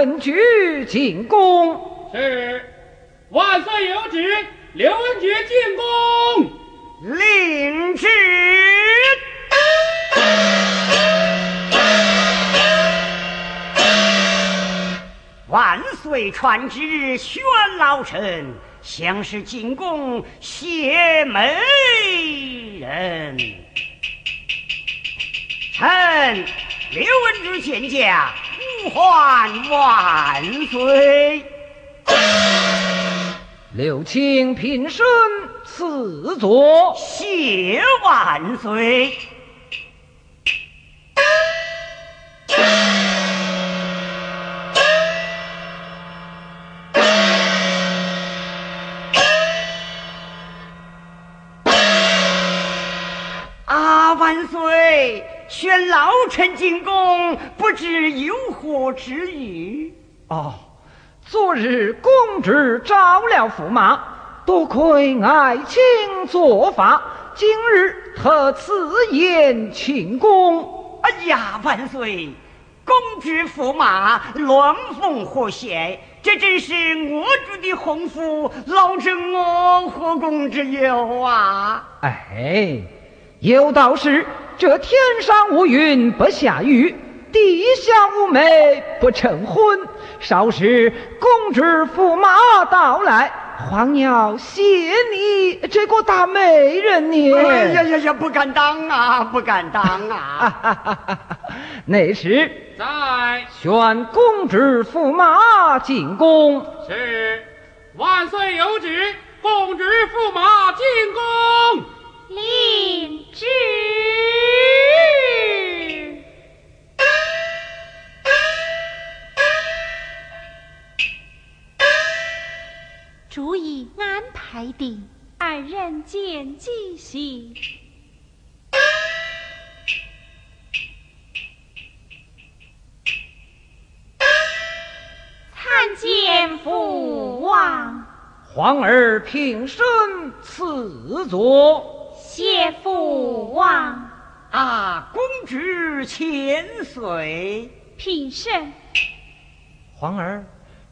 文举进宫。是万岁有旨，刘文举进宫。领旨。万岁传旨，宣老臣相是进宫谢美人。臣。刘文举见驾，呼唤万岁。刘卿平身赐座，谢万岁。啊，万岁！宣老臣进宫，知有何之意？哦，昨日公主招了驸马，多亏爱卿做法，今日特赐宴庆功。哎呀，万岁！公主驸马鸾凤和谐，这真是我主的鸿福，老臣我何功之有啊？哎，有道是。这天上无云不下雨，地下无媒不成婚。少时公主驸马到来，皇要谢你这个大美人呢。哎呀呀呀，不敢当啊，不敢当啊！那时在宣公主驸马进宫。是，万岁有旨，公主驸马进宫。领旨。主已安排定，二人见即行。参见父王。皇儿平身赐座。谢父王。啊，公主千岁。平身。皇儿，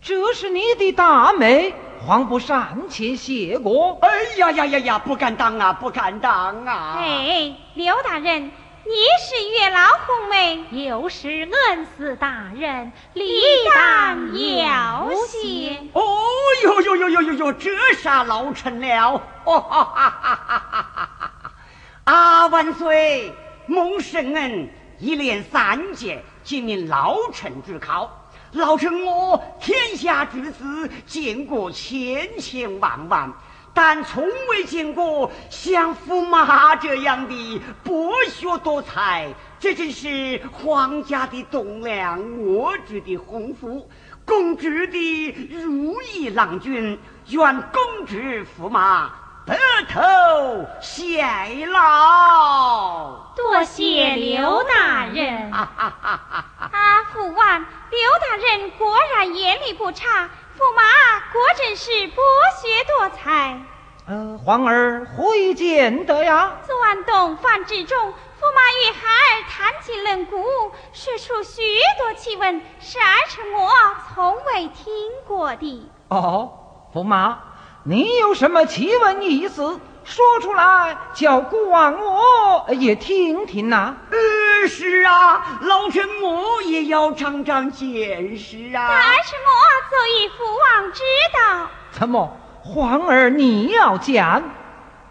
这是你的大妹。皇不上前谢过。哎呀呀呀呀！不敢当啊，不敢当啊！哎，刘大人，你是月老红梅，又是恩师大人，理当要谢。哦呦呦呦呦呦呦，这杀老臣了！哈哈哈哈哈哈！啊，万岁！蒙圣恩一连三届，今命老臣之考。老臣我天下之子见过千千万万，但从未见过像驸马这样的博学多才。这真是皇家的栋梁，我主的鸿福，公主的如意郎君。愿公主驸马白头偕老。多谢刘大人。啊，父王。刘大人果然眼力不差，驸马果真是博学多才。呃，皇儿何以见得呀？昨晚洞房之中，驸马与孩儿谈起论古，说出许多奇闻，是儿臣我从未听过的。哦，驸马，你有什么奇闻异事？说出来，叫孤王我也听听呐。呃，是啊，老臣我也要长长见识啊。但是我早已父王知道。怎么，皇儿你要讲？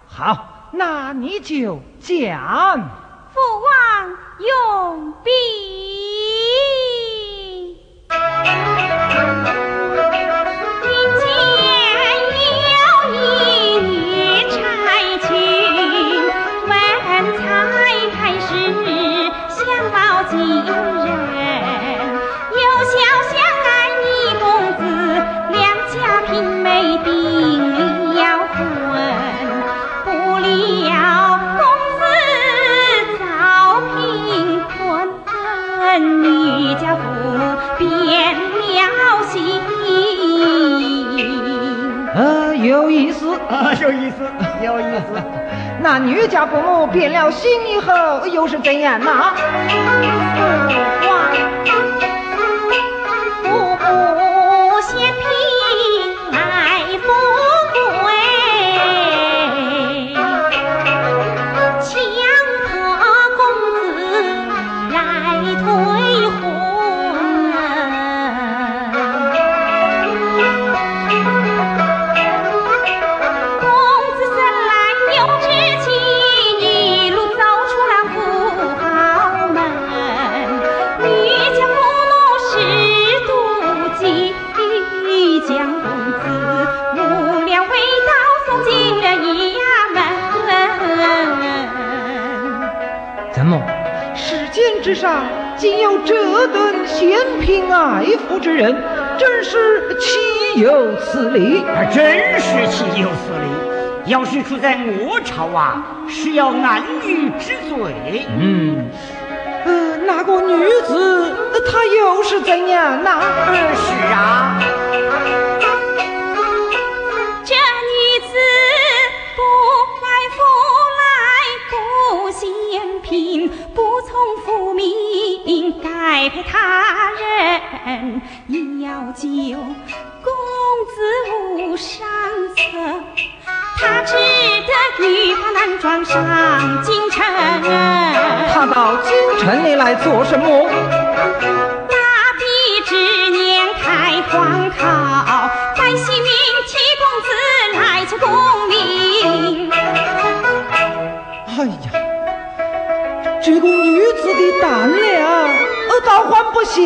好，那你就讲。父王用笔。啊有意思，有意思。那女家父母变了心以后，又是怎样呢？这等嫌贫爱富之人，真是岂有此理！真是岂有此理！要是出在我朝啊，是要男女之罪。嗯，呃，那个女子她又是怎样呢？是啊。栽培他人，要救公子无上策。他只得女扮男装上京城。他到京城里来做什么？大比之年开荒考，百姓民替公子来做功名。哎呀，这个女子的胆量！倒还不小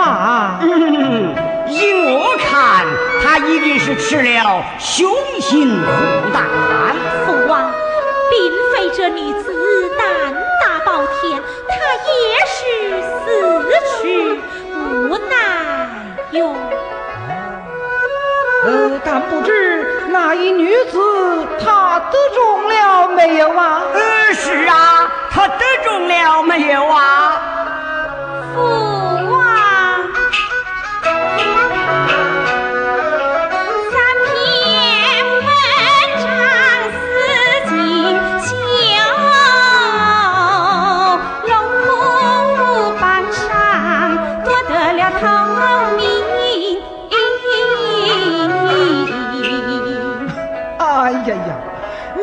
啊！依我看，他一定是吃了雄心虎胆。父王，并非这女子胆大包天，她也是死去无奈哟。呃，但不知那一女子她得中了没哎呀呀，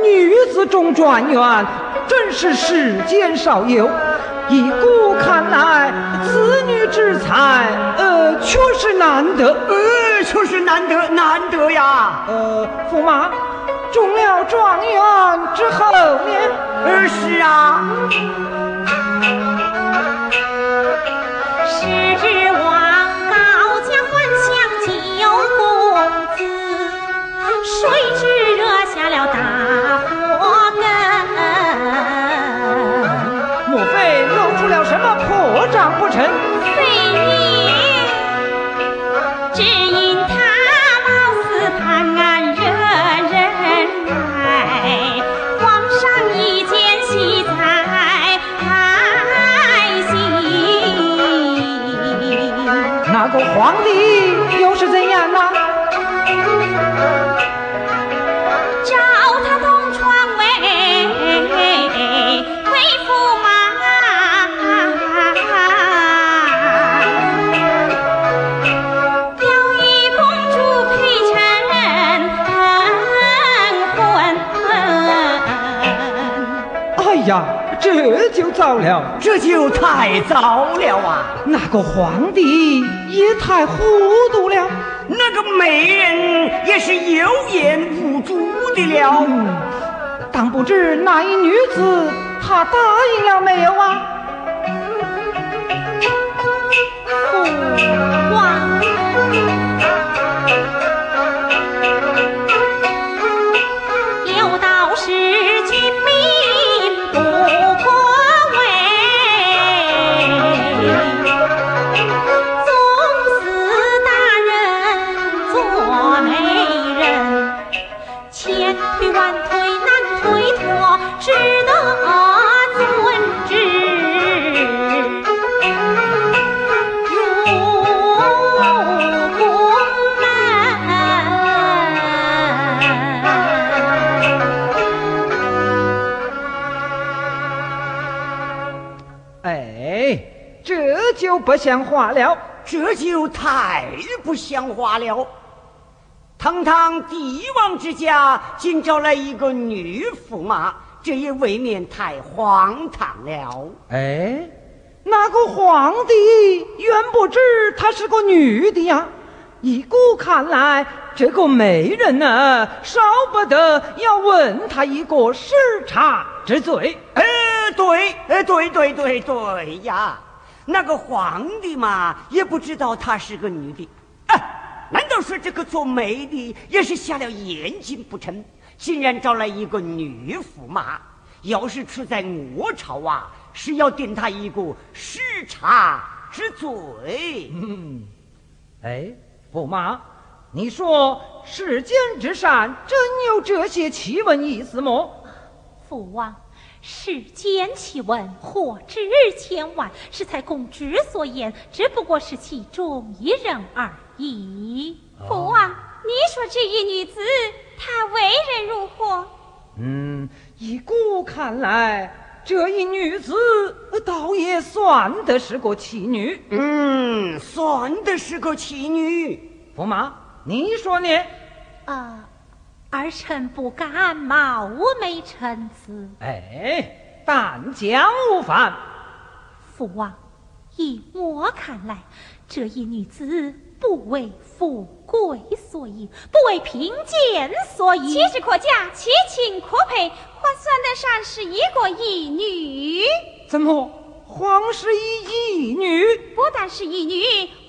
女子中状元，真是世间少有。以故看来，此女之才，呃，确实难得，呃，确实难得，难得呀。呃，驸马中了状元之后呢？呃，是啊。是望高家还乡救公子，谁知这就糟了，这就太糟了啊！那个皇帝也太糊涂了，那个美人也是有眼无珠的了。但不知那一女子，她答应了没有啊？父王。这就不像话了，这就太不像话了。堂堂帝王之家，竟招来一个女驸马，这也未免太荒唐了。哎，那个皇帝原不知她是个女的呀。依古看来，这个媒人呢，少不得要问他一个失察之罪。哎，对，对对对对呀，那个皇帝嘛，也不知道她是个女的。哎，难道说这个做媒的也是瞎了眼睛不成？竟然招来一个女驸马，要是出在我朝啊，是要定他一个失察之罪。嗯，哎。驸马，你说世间之善真有这些奇闻异事么？父王，世间奇闻或知千万，是才公之所言，只不过是其中一人而已。父王，你说这一女子她为人如何？嗯，依古看来，这一女子倒也算得是个奇女。嗯，算得是个奇女。驸马，你说呢？啊，儿臣不敢冒昧陈词。哎，但讲无妨。父王，以我看来，这一女子不为富贵所引，不为贫贱所引，岂是可嫁，其情可配，还算得上是一个义女。怎么，皇室以义女？不但是义女。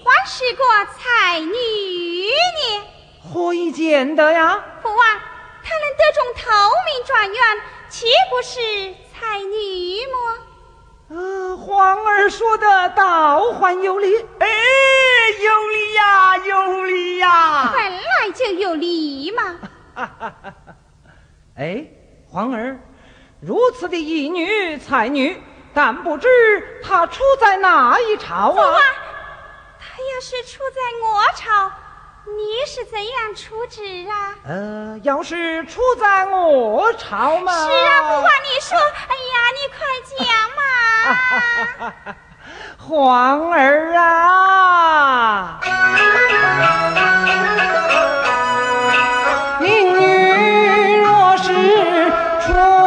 还是个才女呢，何以见得呀？父王，她能得中头名状元，岂不是才女么？呃，皇儿说的倒还有理，哎，有理呀，有理呀，本来就有理嘛。哎，皇儿，如此的义女才女，但不知她出在哪一朝啊？父王，她要是出在我朝，你是怎样处置啊？呃，要是出在我朝嘛，是啊，不管你说，哎呀，你快讲嘛，皇儿啊。他夫妻百年好，奉他。